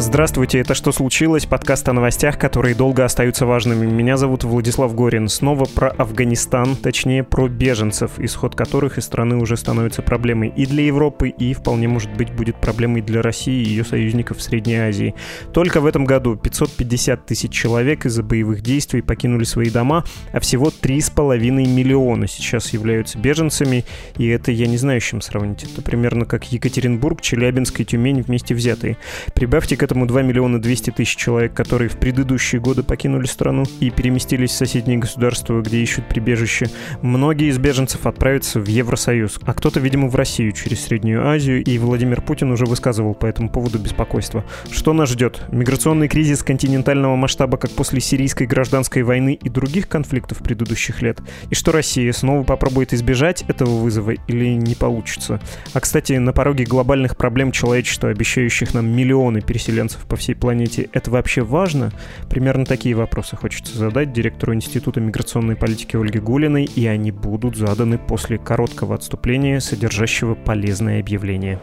Здравствуйте, это «Что случилось?» Подкаст о новостях, которые долго остаются важными. Меня зовут Владислав Горин. Снова про Афганистан, точнее про беженцев, исход которых из страны уже становится проблемой и для Европы, и вполне может быть будет проблемой для России и ее союзников в Средней Азии. Только в этом году 550 тысяч человек из-за боевых действий покинули свои дома, а всего 3,5 миллиона сейчас являются беженцами, и это я не знаю, с чем сравнить. Это примерно как Екатеринбург, Челябинск и Тюмень вместе взятые. Прибавьте к этому 2 миллиона 200 тысяч человек, которые в предыдущие годы покинули страну и переместились в соседние государства, где ищут прибежище. Многие из беженцев отправятся в Евросоюз, а кто-то, видимо, в Россию через Среднюю Азию, и Владимир Путин уже высказывал по этому поводу беспокойство. Что нас ждет? Миграционный кризис континентального масштаба, как после сирийской гражданской войны и других конфликтов предыдущих лет? И что Россия снова попробует избежать этого вызова или не получится? А, кстати, на пороге глобальных проблем человечества, обещающих нам миллионы переселенцев переселенцев по всей планете, это вообще важно? Примерно такие вопросы хочется задать директору Института миграционной политики Ольге Гулиной, и они будут заданы после короткого отступления, содержащего полезное объявление.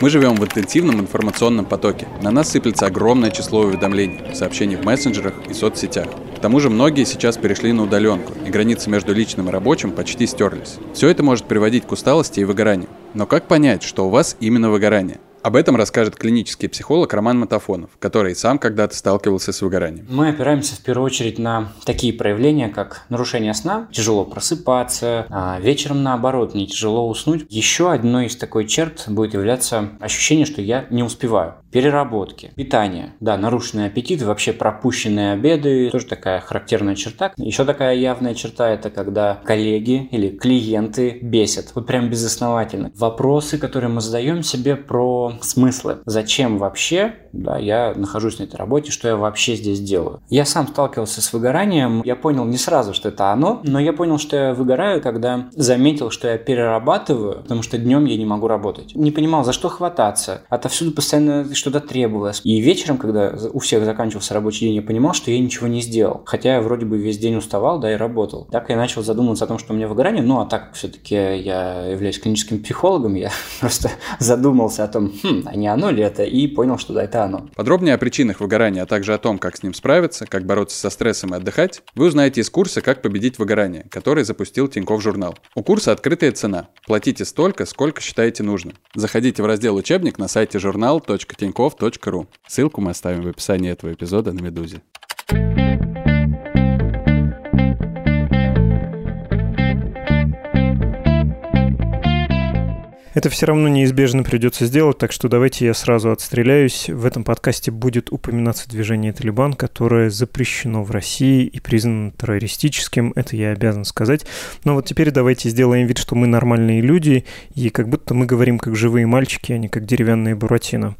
Мы живем в интенсивном информационном потоке. На нас сыплется огромное число уведомлений, сообщений в мессенджерах и соцсетях. К тому же многие сейчас перешли на удаленку, и границы между личным и рабочим почти стерлись. Все это может приводить к усталости и выгоранию. Но как понять, что у вас именно выгорание? Об этом расскажет клинический психолог Роман Матафонов, который сам когда-то сталкивался с выгоранием. Мы опираемся в первую очередь на такие проявления, как нарушение сна, тяжело просыпаться, а вечером наоборот, не тяжело уснуть. Еще одной из такой черт будет являться ощущение, что я не успеваю. Переработки, питание, да, нарушенный аппетит, вообще пропущенные обеды, тоже такая характерная черта. Еще такая явная черта – это когда коллеги или клиенты бесят, вот прям безосновательно. Вопросы, которые мы задаем себе про смыслы. Зачем вообще да, я нахожусь на этой работе, что я вообще здесь делаю. Я сам сталкивался с выгоранием, я понял не сразу, что это оно, но я понял, что я выгораю, когда заметил, что я перерабатываю, потому что днем я не могу работать. Не понимал, за что хвататься. Отовсюду постоянно что-то требовалось. И вечером, когда у всех заканчивался рабочий день, я понимал, что я ничего не сделал. Хотя я вроде бы весь день уставал, да, и работал. Так я начал задумываться о том, что у меня выгорание. Ну, а так все-таки я являюсь клиническим психологом, я просто задумался о том, хм, а не оно ли это, и понял, что да, это оно. Подробнее о причинах выгорания, а также о том, как с ним справиться, как бороться со стрессом и отдыхать, вы узнаете из курса «Как победить выгорание», который запустил Тиньков журнал. У курса открытая цена. Платите столько, сколько считаете нужным. Заходите в раздел «Учебник» на сайте журнал.тиньков.ру. Ссылку мы оставим в описании этого эпизода на «Медузе». Это все равно неизбежно придется сделать, так что давайте я сразу отстреляюсь. В этом подкасте будет упоминаться движение «Талибан», которое запрещено в России и признано террористическим. Это я обязан сказать. Но вот теперь давайте сделаем вид, что мы нормальные люди, и как будто мы говорим как живые мальчики, а не как деревянные буратино.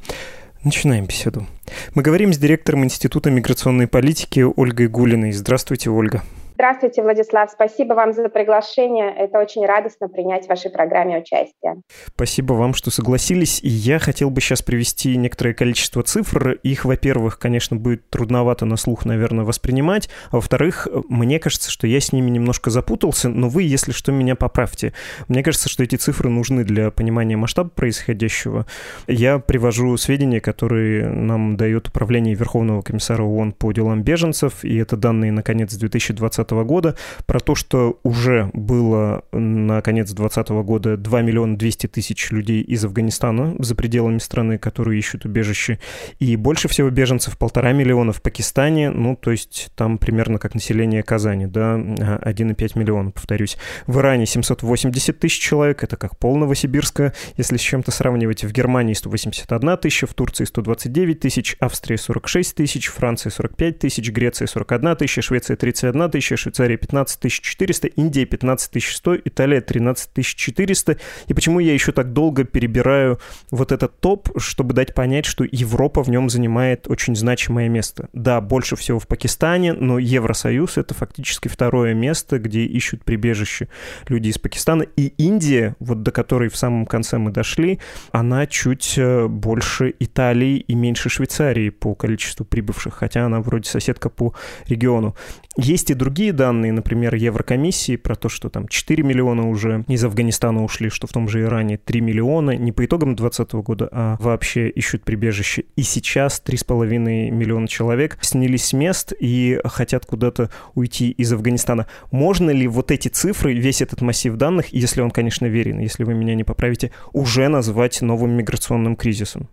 Начинаем беседу. Мы говорим с директором Института миграционной политики Ольгой Гулиной. Здравствуйте, Ольга. Здравствуйте, Владислав. Спасибо вам за приглашение. Это очень радостно принять в вашей программе участие. Спасибо вам, что согласились. И я хотел бы сейчас привести некоторое количество цифр. Их, во-первых, конечно, будет трудновато на слух, наверное, воспринимать. А во-вторых, мне кажется, что я с ними немножко запутался, но вы, если что, меня поправьте. Мне кажется, что эти цифры нужны для понимания масштаба происходящего. Я привожу сведения, которые нам дает Управление Верховного комиссара ООН по делам беженцев, и это данные на конец 2020 2020 года, про то, что уже было на конец 2020 года 2 миллиона 200 тысяч людей из Афганистана за пределами страны, которые ищут убежище, и больше всего беженцев полтора миллиона в Пакистане, ну, то есть там примерно как население Казани, да, 1,5 миллиона, повторюсь. В Иране 780 тысяч человек, это как пол Новосибирска, если с чем-то сравнивать. В Германии 181 тысяча, в Турции 129 тысяч, Австрия 46 тысяч, Франция 45 тысяч, Греция 41 тысяча, Швеция 31 тысяча, следующая Швейцария 15 400, Индия 15 100, Италия 13 400. И почему я еще так долго перебираю вот этот топ, чтобы дать понять, что Европа в нем занимает очень значимое место. Да, больше всего в Пакистане, но Евросоюз — это фактически второе место, где ищут прибежище люди из Пакистана. И Индия, вот до которой в самом конце мы дошли, она чуть э, больше Италии и меньше Швейцарии по количеству прибывших, хотя она вроде соседка по региону. Есть и другие данные, например, Еврокомиссии про то, что там 4 миллиона уже из Афганистана ушли, что в том же Иране 3 миллиона, не по итогам 2020 года, а вообще ищут прибежище. И сейчас 3,5 миллиона человек снялись с мест и хотят куда-то уйти из Афганистана. Можно ли вот эти цифры, весь этот массив данных, если он, конечно, верен, если вы меня не поправите, уже назвать новым миграционным кризисом?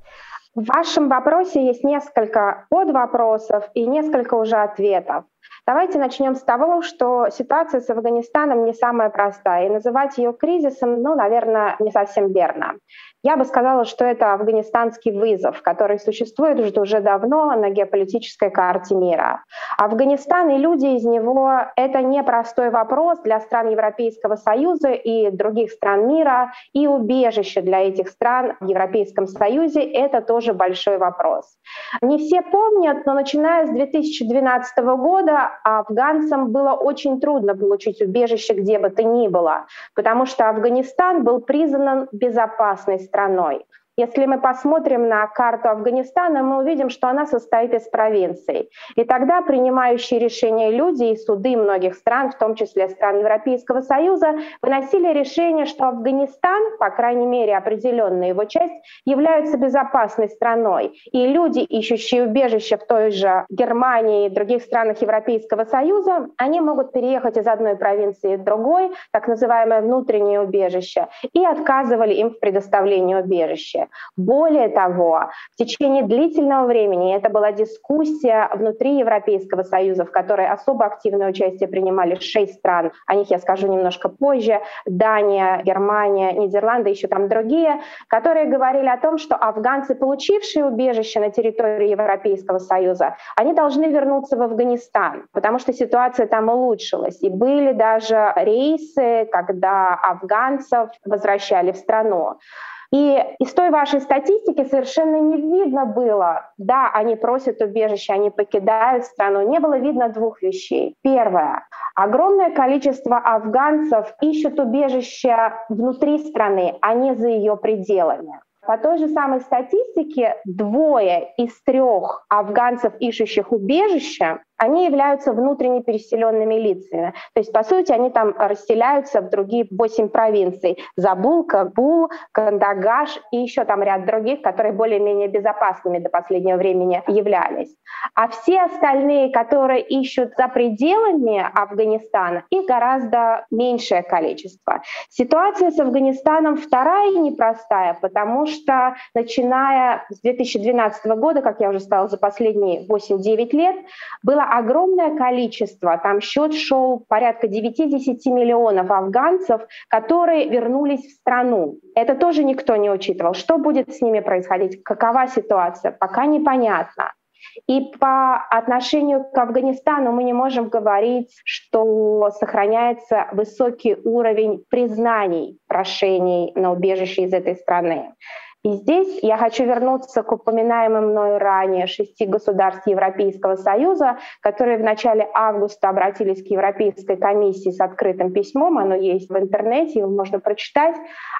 В вашем вопросе есть несколько подвопросов и несколько уже ответов. Давайте начнем с того, что ситуация с Афганистаном не самая простая, и называть ее кризисом, ну, наверное, не совсем верно. Я бы сказала, что это афганистанский вызов, который существует уже давно на геополитической карте мира. Афганистан и люди из него — это непростой вопрос для стран Европейского Союза и других стран мира, и убежище для этих стран в Европейском Союзе — это тоже большой вопрос. Не все помнят, но начиная с 2012 года афганцам было очень трудно получить убежище где бы то ни было, потому что Афганистан был признан безопасной страной. Если мы посмотрим на карту Афганистана, мы увидим, что она состоит из провинций. И тогда принимающие решения люди и суды многих стран, в том числе стран Европейского Союза, выносили решение, что Афганистан, по крайней мере определенная его часть, является безопасной страной. И люди, ищущие убежище в той же Германии и других странах Европейского Союза, они могут переехать из одной провинции в другой, так называемое внутреннее убежище, и отказывали им в предоставлении убежища. Более того, в течение длительного времени это была дискуссия внутри Европейского Союза, в которой особо активное участие принимали шесть стран, о них я скажу немножко позже, Дания, Германия, Нидерланды, еще там другие, которые говорили о том, что афганцы, получившие убежище на территории Европейского Союза, они должны вернуться в Афганистан, потому что ситуация там улучшилась. И были даже рейсы, когда афганцев возвращали в страну. И из той вашей статистики совершенно не видно было, да, они просят убежище, они покидают страну, не было видно двух вещей. Первое. Огромное количество афганцев ищут убежище внутри страны, а не за ее пределами. По той же самой статистике, двое из трех афганцев, ищущих убежище, они являются внутренне переселенными лицами. То есть, по сути, они там расселяются в другие восемь провинций. Забул, Кабул, Кандагаш и еще там ряд других, которые более-менее безопасными до последнего времени являлись. А все остальные, которые ищут за пределами Афганистана, их гораздо меньшее количество. Ситуация с Афганистаном вторая и непростая, потому что начиная с 2012 года, как я уже сказала, за последние 8-9 лет, было огромное количество, там счет шел порядка 9-10 миллионов афганцев, которые вернулись в страну. Это тоже никто не учитывал. Что будет с ними происходить, какова ситуация, пока непонятно. И по отношению к Афганистану мы не можем говорить, что сохраняется высокий уровень признаний прошений на убежище из этой страны. И здесь я хочу вернуться к упоминаемым мною ранее шести государств Европейского Союза, которые в начале августа обратились к Европейской комиссии с открытым письмом, оно есть в интернете, его можно прочитать.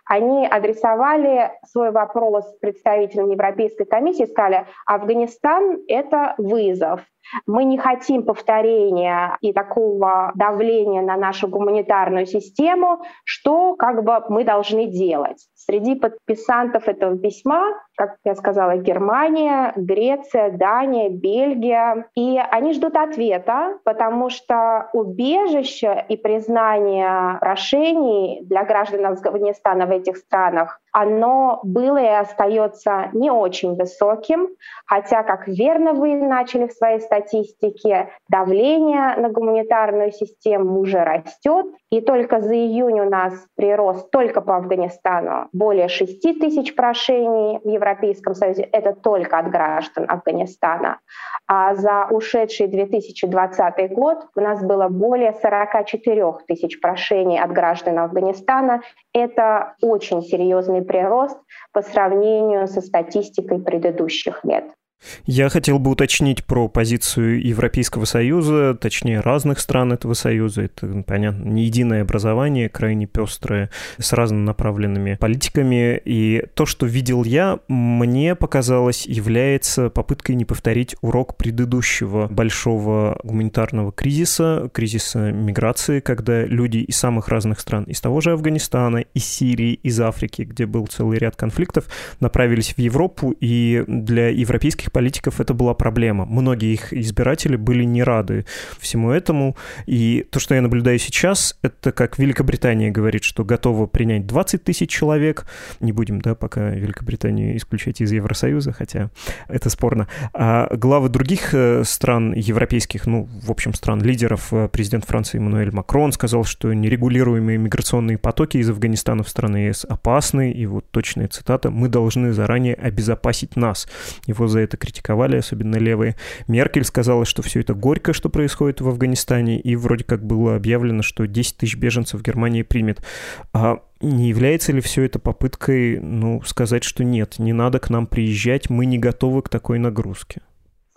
Они адресовали свой вопрос представителям Европейской комиссии, сказали, Афганистан — это вызов, мы не хотим повторения и такого давления на нашу гуманитарную систему, что как бы мы должны делать. Среди подписантов этого письма, как я сказала, Германия, Греция, Дания, Бельгия. И они ждут ответа, потому что убежище и признание прошений для граждан Афганистана в этих странах оно было и остается не очень высоким, хотя, как верно вы начали в своей статистике, давление на гуманитарную систему уже растет, и только за июнь у нас прирост только по Афганистану более 6 тысяч прошений в Европейском Союзе. Это только от граждан Афганистана. А за ушедший 2020 год у нас было более 44 тысяч прошений от граждан Афганистана. Это очень серьезный прирост по сравнению со статистикой предыдущих лет. Я хотел бы уточнить про позицию Европейского Союза, точнее разных стран этого Союза. Это, понятно, не единое образование, крайне пестрое, с разнонаправленными политиками. И то, что видел я, мне показалось, является попыткой не повторить урок предыдущего большого гуманитарного кризиса, кризиса миграции, когда люди из самых разных стран, из того же Афганистана, из Сирии, из Африки, где был целый ряд конфликтов, направились в Европу, и для европейских европейских политиков это была проблема. Многие их избиратели были не рады всему этому. И то, что я наблюдаю сейчас, это как Великобритания говорит, что готова принять 20 тысяч человек. Не будем, да, пока Великобританию исключать из Евросоюза, хотя это спорно. А главы других э, стран европейских, ну, в общем, стран лидеров, э, президент Франции Эммануэль Макрон сказал, что нерегулируемые миграционные потоки из Афганистана в страны ЕС опасны. И вот точная цитата, мы должны заранее обезопасить нас. Его за это это критиковали, особенно левые. Меркель сказала, что все это горько, что происходит в Афганистане, и вроде как было объявлено, что 10 тысяч беженцев Германия примет. А не является ли все это попыткой, ну, сказать, что нет, не надо к нам приезжать, мы не готовы к такой нагрузке?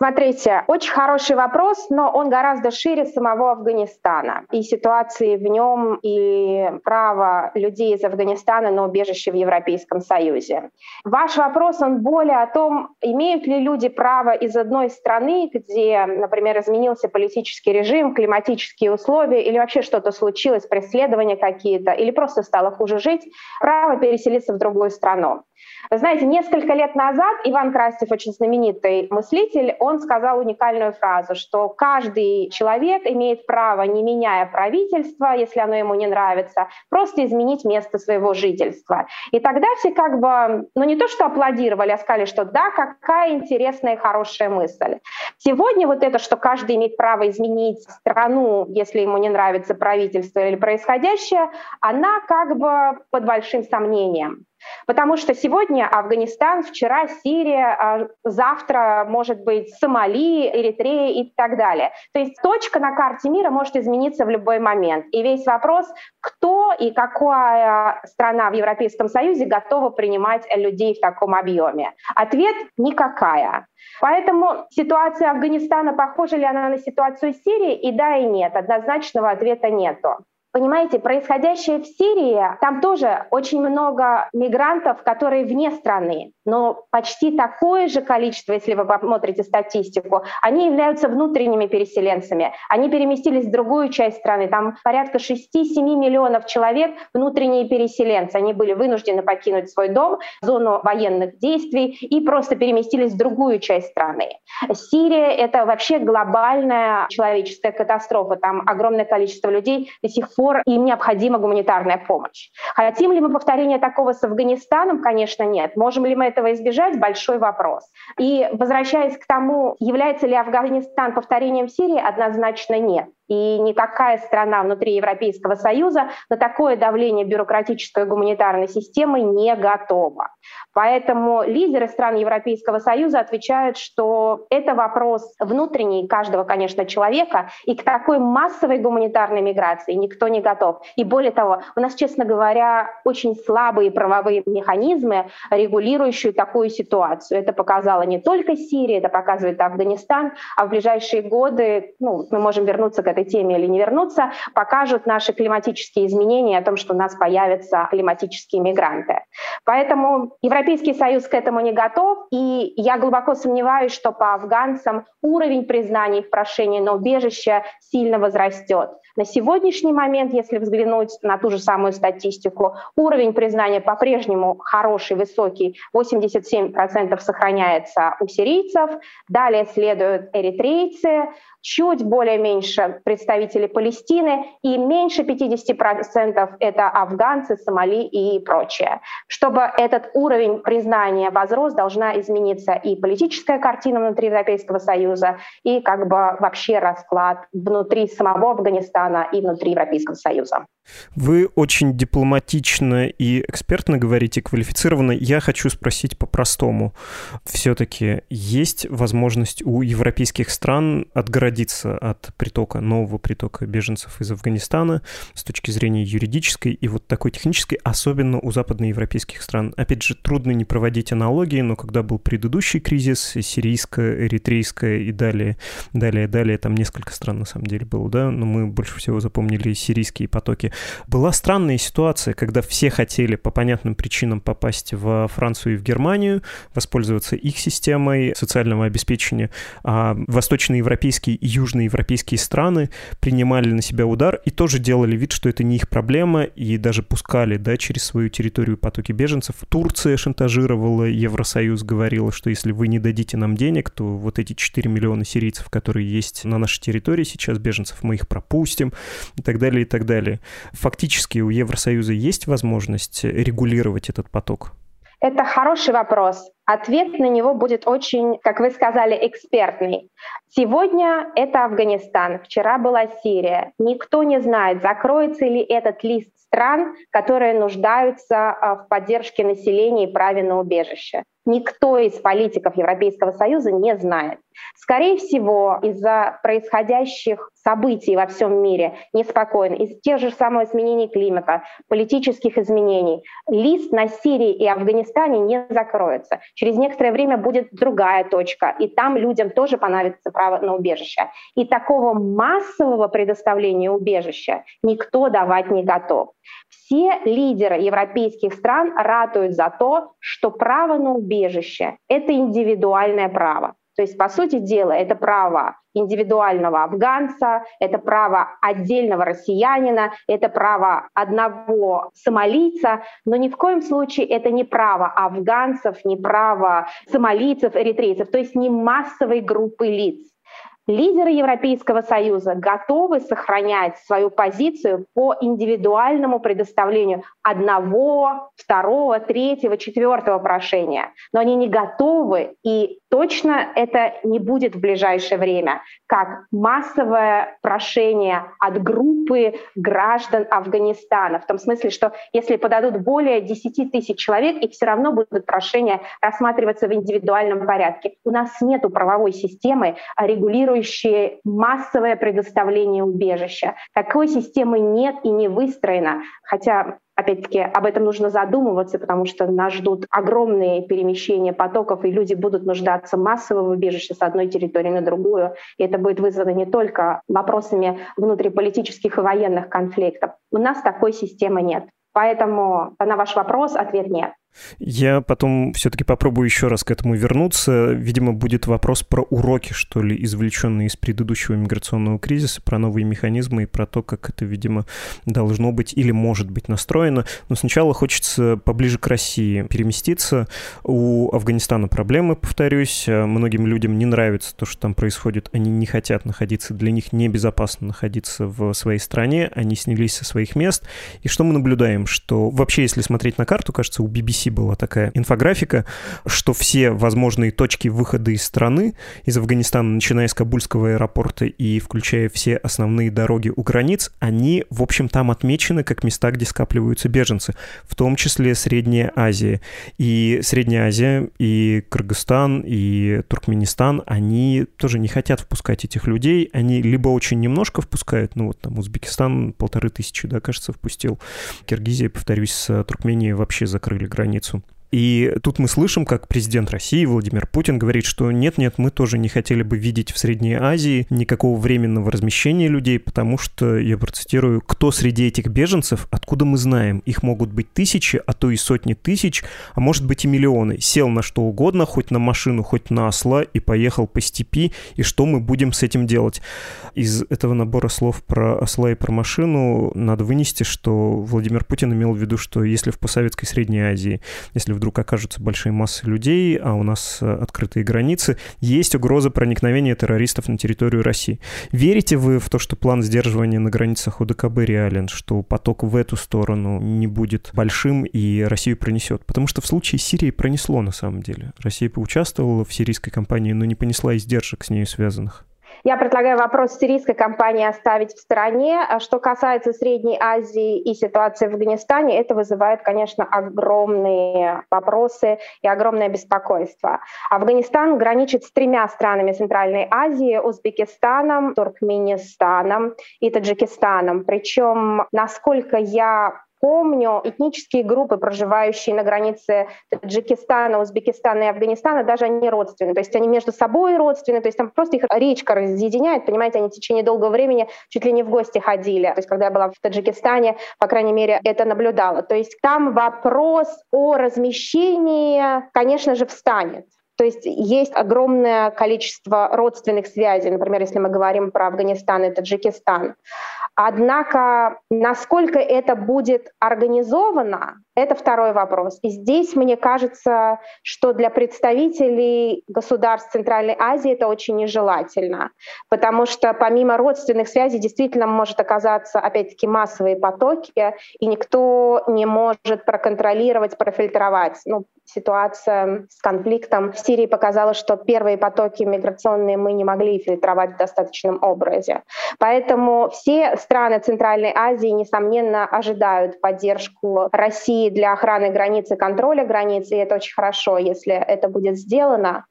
Смотрите, очень хороший вопрос, но он гораздо шире самого Афганистана и ситуации в нем, и права людей из Афганистана на убежище в Европейском Союзе. Ваш вопрос, он более о том, имеют ли люди право из одной страны, где, например, изменился политический режим, климатические условия, или вообще что-то случилось, преследования какие-то, или просто стало хуже жить, право переселиться в другую страну. Знаете, несколько лет назад Иван Крастев, очень знаменитый мыслитель, он сказал уникальную фразу, что каждый человек имеет право, не меняя правительство, если оно ему не нравится, просто изменить место своего жительства. И тогда все как бы, ну не то что аплодировали, а сказали, что да, какая интересная и хорошая мысль. Сегодня вот это, что каждый имеет право изменить страну, если ему не нравится правительство или происходящее, она как бы под большим сомнением. Потому что сегодня Афганистан, вчера Сирия, а завтра может быть Сомали, Эритрея и так далее. То есть точка на карте мира может измениться в любой момент. И весь вопрос, кто и какая страна в Европейском Союзе готова принимать людей в таком объеме. Ответ – никакая. Поэтому ситуация Афганистана, похожа ли она на ситуацию Сирии? И да, и нет. Однозначного ответа нету. Понимаете, происходящее в Сирии, там тоже очень много мигрантов, которые вне страны, но почти такое же количество, если вы посмотрите статистику, они являются внутренними переселенцами. Они переместились в другую часть страны, там порядка 6-7 миллионов человек внутренние переселенцы. Они были вынуждены покинуть свой дом, зону военных действий и просто переместились в другую часть страны. Сирия — это вообще глобальная человеческая катастрофа. Там огромное количество людей до сих пор пор им необходима гуманитарная помощь. Хотим ли мы повторения такого с Афганистаном? Конечно, нет. Можем ли мы этого избежать? Большой вопрос. И возвращаясь к тому, является ли Афганистан повторением Сирии, однозначно нет. И никакая страна внутри Европейского Союза на такое давление бюрократической гуманитарной системы не готова. Поэтому лидеры стран Европейского Союза отвечают, что это вопрос внутренний каждого, конечно, человека, и к такой массовой гуманитарной миграции никто не готов. И более того, у нас, честно говоря, очень слабые правовые механизмы, регулирующие такую ситуацию. Это показала не только Сирия, это показывает Афганистан, а в ближайшие годы, ну, мы можем вернуться к этой теме или не вернуться, покажут наши климатические изменения о том, что у нас появятся климатические мигранты. Поэтому Европейский Союз к этому не готов, и я глубоко сомневаюсь, что по афганцам уровень признания их прошения на убежище сильно возрастет. На сегодняшний момент, если взглянуть на ту же самую статистику, уровень признания по-прежнему хороший, высокий, 87% сохраняется у сирийцев, далее следуют эритрейцы, чуть более меньше представители Палестины, и меньше 50% это афганцы, Сомали и прочее. Чтобы этот уровень признания возрос, должна измениться и политическая картина внутри Европейского Союза, и как бы вообще расклад внутри самого Афганистана и внутри Европейского Союза. Вы очень дипломатично и экспертно говорите, квалифицированно. Я хочу спросить по-простому. Все-таки есть возможность у европейских стран отгородиться от притока, нового притока беженцев из Афганистана с точки зрения юридической и вот такой технической, особенно у западноевропейских стран. Опять же, трудно не проводить аналогии, но когда был предыдущий кризис, сирийская, эритрейская и далее, далее, далее, там несколько стран на самом деле было, да, но мы больше всего запомнили сирийские потоки была странная ситуация, когда все хотели по понятным причинам попасть во Францию и в Германию, воспользоваться их системой социального обеспечения, а восточноевропейские южноевропейские страны принимали на себя удар и тоже делали вид, что это не их проблема, и даже пускали да, через свою территорию потоки беженцев. Турция шантажировала, Евросоюз говорила, что если вы не дадите нам денег, то вот эти 4 миллиона сирийцев, которые есть на нашей территории сейчас, беженцев, мы их пропустим и так далее, и так далее. Фактически у Евросоюза есть возможность регулировать этот поток? Это хороший вопрос. Ответ на него будет очень, как вы сказали, экспертный. Сегодня это Афганистан, вчера была Сирия. Никто не знает, закроется ли этот лист стран, которые нуждаются а, в поддержке населения и праве на убежище. Никто из политиков Европейского Союза не знает. Скорее всего, из-за происходящих событий во всем мире неспокойно, из тех же самых изменений климата, политических изменений, лист на Сирии и Афганистане не закроется. Через некоторое время будет другая точка, и там людям тоже понадобится право на убежище. И такого массового предоставления убежища никто давать не готов. Все лидеры европейских стран ратуют за то, что право на убежище — это индивидуальное право. То есть, по сути дела, это право индивидуального афганца, это право отдельного россиянина, это право одного сомалийца, но ни в коем случае это не право афганцев, не право сомалийцев, эритрейцев, то есть не массовой группы лиц. Лидеры Европейского Союза готовы сохранять свою позицию по индивидуальному предоставлению одного, второго, третьего, четвертого прошения. Но они не готовы, и точно это не будет в ближайшее время, как массовое прошение от группы граждан Афганистана. В том смысле, что если подадут более 10 тысяч человек, их все равно будут прошения рассматриваться в индивидуальном порядке. У нас нет правовой системы, регулирующей регулирующие массовое предоставление убежища. Такой системы нет и не выстроена, хотя Опять-таки, об этом нужно задумываться, потому что нас ждут огромные перемещения потоков, и люди будут нуждаться массово в убежище с одной территории на другую. И это будет вызвано не только вопросами внутриполитических и военных конфликтов. У нас такой системы нет. Поэтому на ваш вопрос ответ нет. Я потом все-таки попробую еще раз к этому вернуться. Видимо, будет вопрос про уроки, что ли, извлеченные из предыдущего миграционного кризиса, про новые механизмы и про то, как это, видимо, должно быть или может быть настроено. Но сначала хочется поближе к России переместиться. У Афганистана проблемы, повторюсь. Многим людям не нравится то, что там происходит. Они не хотят находиться, для них небезопасно находиться в своей стране. Они снялись со своих мест. И что мы наблюдаем? Что вообще, если смотреть на карту, кажется, у BBC BBC была такая инфографика, что все возможные точки выхода из страны, из Афганистана, начиная с Кабульского аэропорта и включая все основные дороги у границ, они, в общем, там отмечены как места, где скапливаются беженцы, в том числе Средняя Азия. И Средняя Азия, и Кыргызстан, и Туркменистан, они тоже не хотят впускать этих людей, они либо очень немножко впускают, ну вот там Узбекистан полторы тысячи, да, кажется, впустил, Киргизия, повторюсь, с Туркменией вообще закрыли границы границу. И тут мы слышим, как президент России Владимир Путин говорит, что нет-нет, мы тоже не хотели бы видеть в Средней Азии никакого временного размещения людей, потому что, я процитирую, кто среди этих беженцев, откуда мы знаем, их могут быть тысячи, а то и сотни тысяч, а может быть и миллионы. Сел на что угодно, хоть на машину, хоть на осла и поехал по степи, и что мы будем с этим делать? Из этого набора слов про осла и про машину надо вынести, что Владимир Путин имел в виду, что если в постсоветской Средней Азии, если в вдруг окажутся большие массы людей, а у нас э, открытые границы, есть угроза проникновения террористов на территорию России. Верите вы в то, что план сдерживания на границах ОДКБ реален, что поток в эту сторону не будет большим и Россию пронесет? Потому что в случае Сирии пронесло на самом деле. Россия поучаствовала в сирийской кампании, но не понесла издержек с ней связанных. Я предлагаю вопрос сирийской компании оставить в стороне. А что касается Средней Азии и ситуации в Афганистане, это вызывает, конечно, огромные вопросы и огромное беспокойство. Афганистан граничит с тремя странами Центральной Азии, Узбекистаном, Туркменистаном и Таджикистаном. Причем, насколько я помню, этнические группы, проживающие на границе Таджикистана, Узбекистана и Афганистана, даже они родственны. То есть они между собой родственны, то есть там просто их речка разъединяет, понимаете, они в течение долгого времени чуть ли не в гости ходили. То есть когда я была в Таджикистане, по крайней мере, это наблюдала. То есть там вопрос о размещении, конечно же, встанет. То есть есть огромное количество родственных связей, например, если мы говорим про Афганистан и Таджикистан. Однако, насколько это будет организовано, это второй вопрос. И здесь мне кажется, что для представителей государств Центральной Азии это очень нежелательно, потому что помимо родственных связей действительно может оказаться, опять-таки, массовые потоки, и никто не может проконтролировать, профильтровать. Ну, ситуация с конфликтом в Сирии показала, что первые потоки миграционные мы не могли фильтровать в достаточном образе. Поэтому все страны Центральной Азии, несомненно, ожидают поддержку России для охраны границ и контроля границ, и это очень хорошо, если это будет сделано.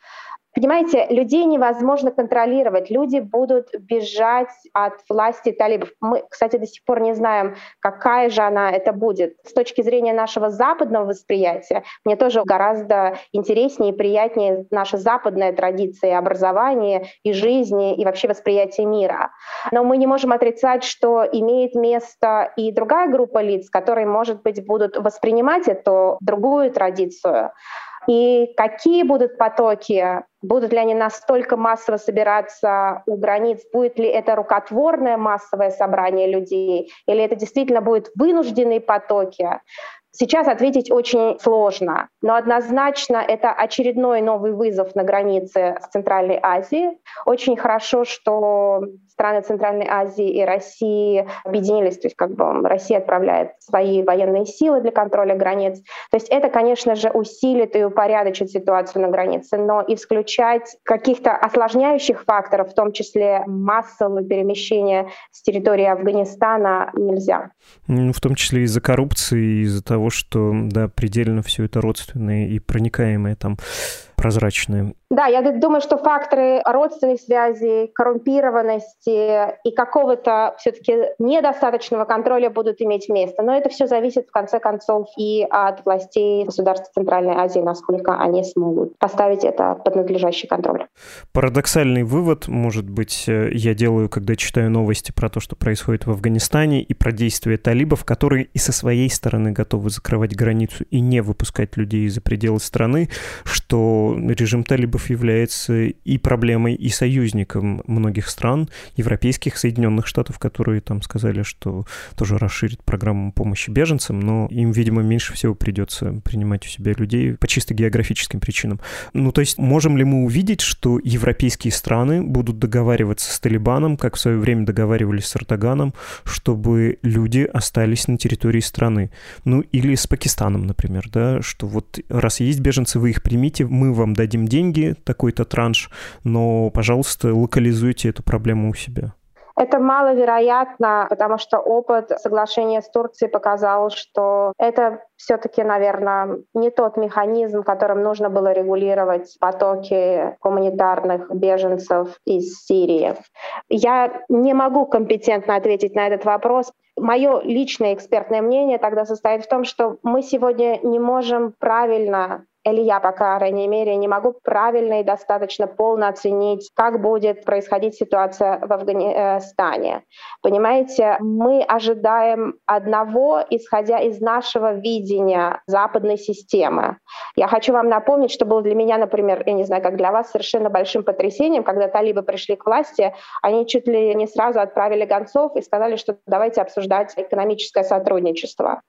Понимаете, людей невозможно контролировать. Люди будут бежать от власти талибов. Мы, кстати, до сих пор не знаем, какая же она это будет. С точки зрения нашего западного восприятия, мне тоже гораздо интереснее и приятнее наша западная традиция образования и жизни, и вообще восприятия мира. Но мы не можем отрицать, что имеет место и другая группа лиц, которые, может быть, будут воспринимать эту другую традицию. И какие будут потоки, будут ли они настолько массово собираться у границ, будет ли это рукотворное массовое собрание людей, или это действительно будут вынужденные потоки. Сейчас ответить очень сложно, но однозначно это очередной новый вызов на границе с Центральной Азией. Очень хорошо, что страны Центральной Азии и России объединились, то есть как бы Россия отправляет свои военные силы для контроля границ. То есть это, конечно же, усилит и упорядочит ситуацию на границе, но исключать каких-то осложняющих факторов, в том числе массового перемещения с территории Афганистана, нельзя. Ну, в том числе из-за коррупции, из-за того, что, да, предельно все это родственное и проникаемое там прозрачные. Да, я думаю, что факторы родственных связей, коррумпированности и какого-то все-таки недостаточного контроля будут иметь место. Но это все зависит, в конце концов, и от властей государств Центральной Азии, насколько они смогут поставить это под надлежащий контроль. Парадоксальный вывод, может быть, э, я делаю, когда читаю новости про то, что происходит в Афганистане, и про действия талибов, которые и со своей стороны готовы закрывать границу и не выпускать людей за пределы страны, что режим талибов является и проблемой, и союзником многих стран, европейских, Соединенных Штатов, которые там сказали, что тоже расширит программу помощи беженцам, но им, видимо, меньше всего придется принимать у себя людей по чисто географическим причинам. Ну, то есть можем ли мы увидеть, что европейские страны будут договариваться с Талибаном, как в свое время договаривались с Эрдоганом, чтобы люди остались на территории страны? Ну, или с Пакистаном, например, да, что вот раз есть беженцы, вы их примите, мы вам дадим деньги, такой-то транш, но, пожалуйста, локализуйте эту проблему у себя. Это маловероятно, потому что опыт соглашения с Турцией показал, что это все-таки, наверное, не тот механизм, которым нужно было регулировать потоки гуманитарных беженцев из Сирии. Я не могу компетентно ответить на этот вопрос. Мое личное экспертное мнение тогда состоит в том, что мы сегодня не можем правильно или я по крайней мере, не могу правильно и достаточно полно оценить, как будет происходить ситуация в Афганистане. Понимаете, мы ожидаем одного, исходя из нашего видения западной системы. Я хочу вам напомнить, что было для меня, например, я не знаю, как для вас, совершенно большим потрясением, когда талибы пришли к власти, они чуть ли не сразу отправили гонцов и сказали, что давайте обсуждать экономическое сотрудничество.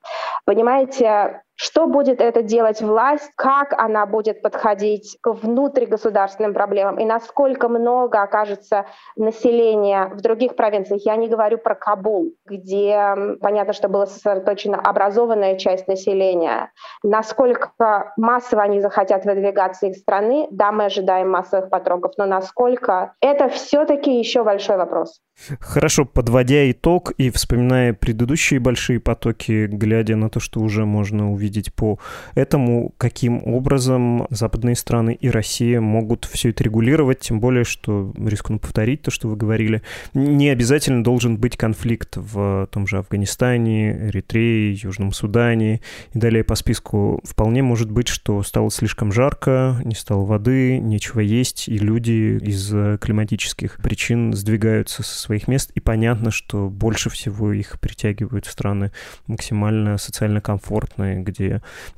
Понимаете, Что будет это делать власть, как она будет подходить к внутригосударственным проблемам и насколько много окажется населения в других провинциях. Я не говорю про Кабул, где понятно, что была сосредоточена образованная часть населения. Насколько массово они захотят выдвигаться из страны, да, мы ожидаем массовых потрогов, но насколько это все-таки еще большой вопрос. Хорошо, подводя итог и вспоминая предыдущие большие потоки, глядя на то, что уже можно увидеть по этому, каким образом западные страны и Россия могут все это регулировать, тем более, что, рискну повторить то, что вы говорили, не обязательно должен быть конфликт в том же Афганистане, Эритрее, Южном Судане и далее по списку. Вполне может быть, что стало слишком жарко, не стало воды, нечего есть, и люди из климатических причин сдвигаются со своих мест, и понятно, что больше всего их притягивают страны максимально социально комфортные, где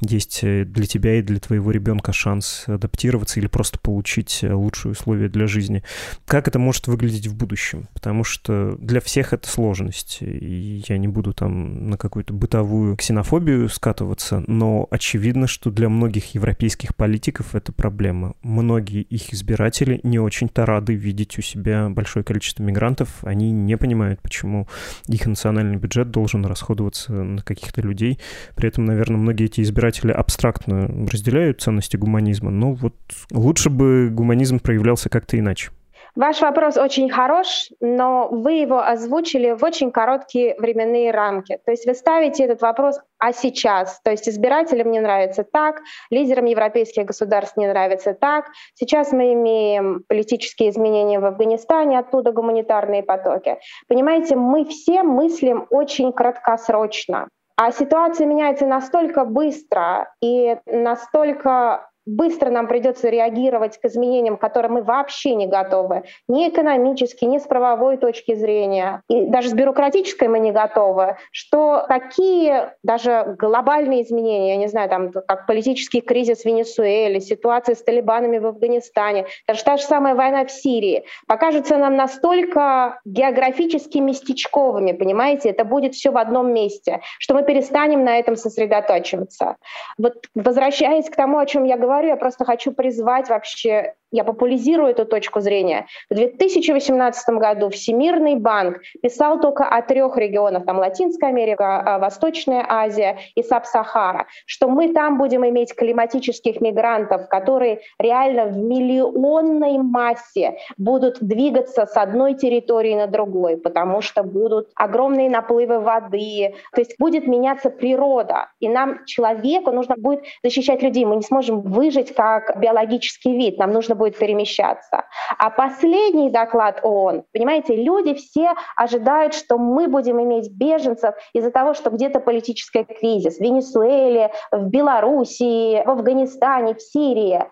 есть для тебя и для твоего ребенка шанс адаптироваться или просто получить лучшие условия для жизни. Как это может выглядеть в будущем? Потому что для всех это сложность, и я не буду там на какую-то бытовую ксенофобию скатываться, но очевидно, что для многих европейских политиков это проблема. Многие их избиратели не очень-то рады видеть у себя большое количество мигрантов, они не понимают, почему их национальный бюджет должен расходоваться на каких-то людей. При этом, наверное, многие эти избиратели абстрактно разделяют ценности гуманизма, но вот лучше бы гуманизм проявлялся как-то иначе. Ваш вопрос очень хорош, но вы его озвучили в очень короткие временные рамки. То есть вы ставите этот вопрос «а сейчас?». То есть избирателям не нравится так, лидерам европейских государств не нравится так. Сейчас мы имеем политические изменения в Афганистане, оттуда гуманитарные потоки. Понимаете, мы все мыслим очень краткосрочно. А ситуация меняется настолько быстро и настолько быстро нам придется реагировать к изменениям, к которым мы вообще не готовы, ни экономически, ни с правовой точки зрения, и даже с бюрократической мы не готовы, что такие даже глобальные изменения, я не знаю, там, как политический кризис в Венесуэле, ситуация с талибанами в Афганистане, даже та же самая война в Сирии, покажутся нам настолько географически местечковыми, понимаете, это будет все в одном месте, что мы перестанем на этом сосредотачиваться. Вот возвращаясь к тому, о чем я говорила, говорю, я просто хочу призвать вообще я популяризирую эту точку зрения. В 2018 году Всемирный банк писал только о трех регионах, там Латинская Америка, а, Восточная Азия и Саб-Сахара, что мы там будем иметь климатических мигрантов, которые реально в миллионной массе будут двигаться с одной территории на другой, потому что будут огромные наплывы воды, то есть будет меняться природа, и нам, человеку, нужно будет защищать людей. Мы не сможем выжить как биологический вид, нам нужно будет перемещаться. А последний доклад ООН, понимаете, люди все ожидают, что мы будем иметь беженцев из-за того, что где-то политический кризис в Венесуэле, в Белоруссии, в Афганистане, в Сирии.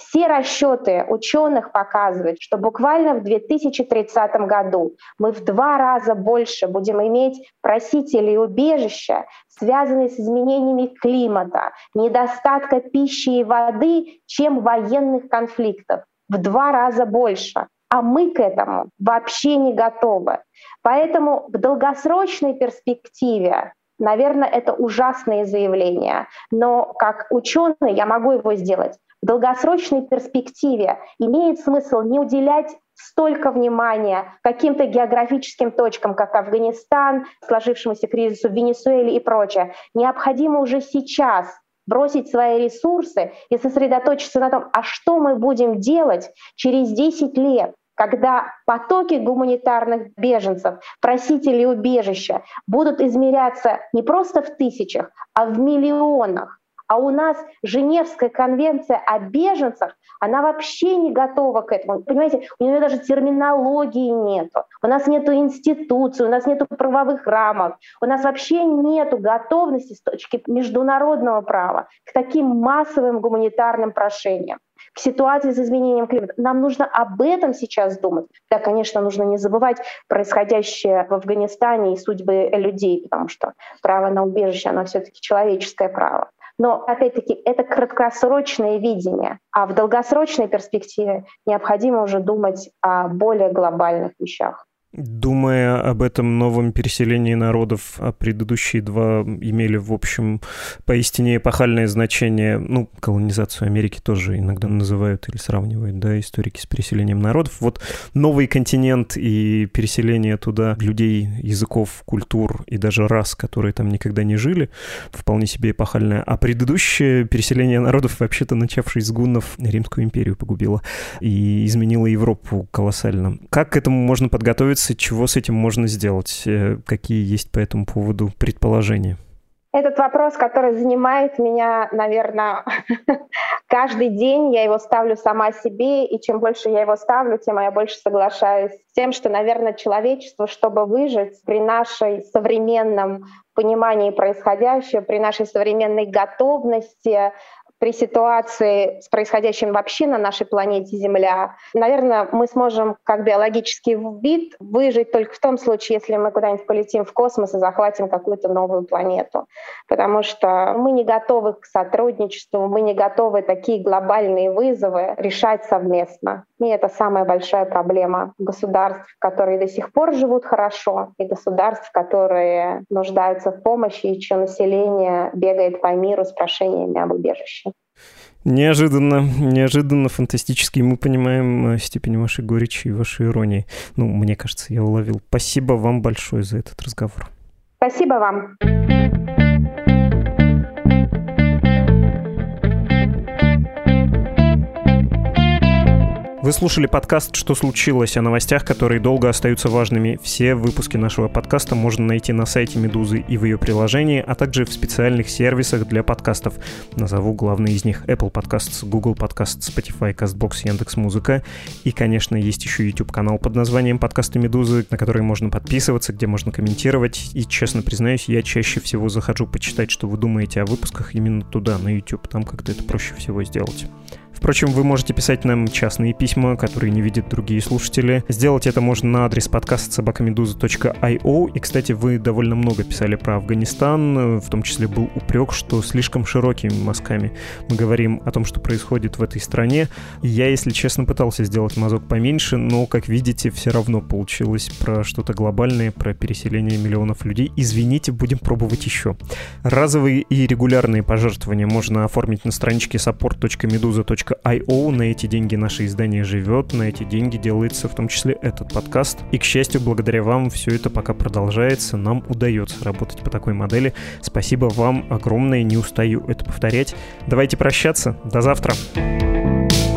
Все расчеты ученых показывают, что буквально в 2030 году мы в два раза больше будем иметь просителей убежища, связанные с изменениями климата, недостатка пищи и воды, чем военных конфликтов. В два раза больше. А мы к этому вообще не готовы. Поэтому в долгосрочной перспективе Наверное, это ужасные заявления, но как ученый я могу его сделать в долгосрочной перспективе имеет смысл не уделять столько внимания каким-то географическим точкам, как Афганистан, сложившемуся кризису в Венесуэле и прочее. Необходимо уже сейчас бросить свои ресурсы и сосредоточиться на том, а что мы будем делать через 10 лет, когда потоки гуманитарных беженцев, просителей убежища будут измеряться не просто в тысячах, а в миллионах. А у нас Женевская конвенция о беженцах, она вообще не готова к этому. Понимаете, у нее даже терминологии нет. У нас нет институций, у нас нет правовых рамок. У нас вообще нет готовности с точки международного права к таким массовым гуманитарным прошениям к ситуации с изменением климата. Нам нужно об этом сейчас думать. Да, конечно, нужно не забывать происходящее в Афганистане и судьбы людей, потому что право на убежище, оно все-таки человеческое право. Но, опять-таки, это краткосрочное видение, а в долгосрочной перспективе необходимо уже думать о более глобальных вещах. Думая об этом новом переселении народов, а предыдущие два имели, в общем, поистине эпохальное значение, ну, колонизацию Америки тоже иногда называют или сравнивают, да, историки с переселением народов. Вот новый континент и переселение туда людей, языков, культур и даже рас, которые там никогда не жили, вполне себе эпохальное. А предыдущее переселение народов, вообще-то начавшись с гуннов, Римскую империю погубило и изменило Европу колоссально. Как к этому можно подготовиться нравится, чего с этим можно сделать? Э, какие есть по этому поводу предположения? Этот вопрос, который занимает меня, наверное, каждый день, я его ставлю сама себе, и чем больше я его ставлю, тем я больше соглашаюсь с тем, что, наверное, человечество, чтобы выжить при нашей современном понимании происходящего, при нашей современной готовности при ситуации с происходящим вообще на нашей планете Земля, наверное, мы сможем как биологический вид выжить только в том случае, если мы куда-нибудь полетим в космос и захватим какую-то новую планету. Потому что мы не готовы к сотрудничеству, мы не готовы такие глобальные вызовы решать совместно. И это самая большая проблема государств, которые до сих пор живут хорошо, и государств, которые нуждаются в помощи, и чье население бегает по миру с прошениями об убежище. Неожиданно, неожиданно, фантастически. Мы понимаем э, степень вашей горечи и вашей иронии. Ну, мне кажется, я уловил. Спасибо вам большое за этот разговор. Спасибо вам. Вы слушали подкаст «Что случилось?» о новостях, которые долго остаются важными. Все выпуски нашего подкаста можно найти на сайте «Медузы» и в ее приложении, а также в специальных сервисах для подкастов. Назову главные из них Apple Podcasts, Google Podcasts, Spotify, CastBox, Яндекс.Музыка. И, конечно, есть еще YouTube-канал под названием «Подкасты Медузы», на который можно подписываться, где можно комментировать. И, честно признаюсь, я чаще всего захожу почитать, что вы думаете о выпусках именно туда, на YouTube. Там как-то это проще всего сделать. Впрочем, вы можете писать нам частные письма, которые не видят другие слушатели. Сделать это можно на адрес подкаста собакамедуза.io. И, кстати, вы довольно много писали про Афганистан, в том числе был упрек, что слишком широкими мазками мы говорим о том, что происходит в этой стране. Я, если честно, пытался сделать мазок поменьше, но, как видите, все равно получилось про что-то глобальное, про переселение миллионов людей. Извините, будем пробовать еще. Разовые и регулярные пожертвования можно оформить на страничке support.meduza.io Podster.io. На эти деньги наше издание живет, на эти деньги делается в том числе этот подкаст. И, к счастью, благодаря вам все это пока продолжается. Нам удается работать по такой модели. Спасибо вам огромное, не устаю это повторять. Давайте прощаться. До завтра. thank you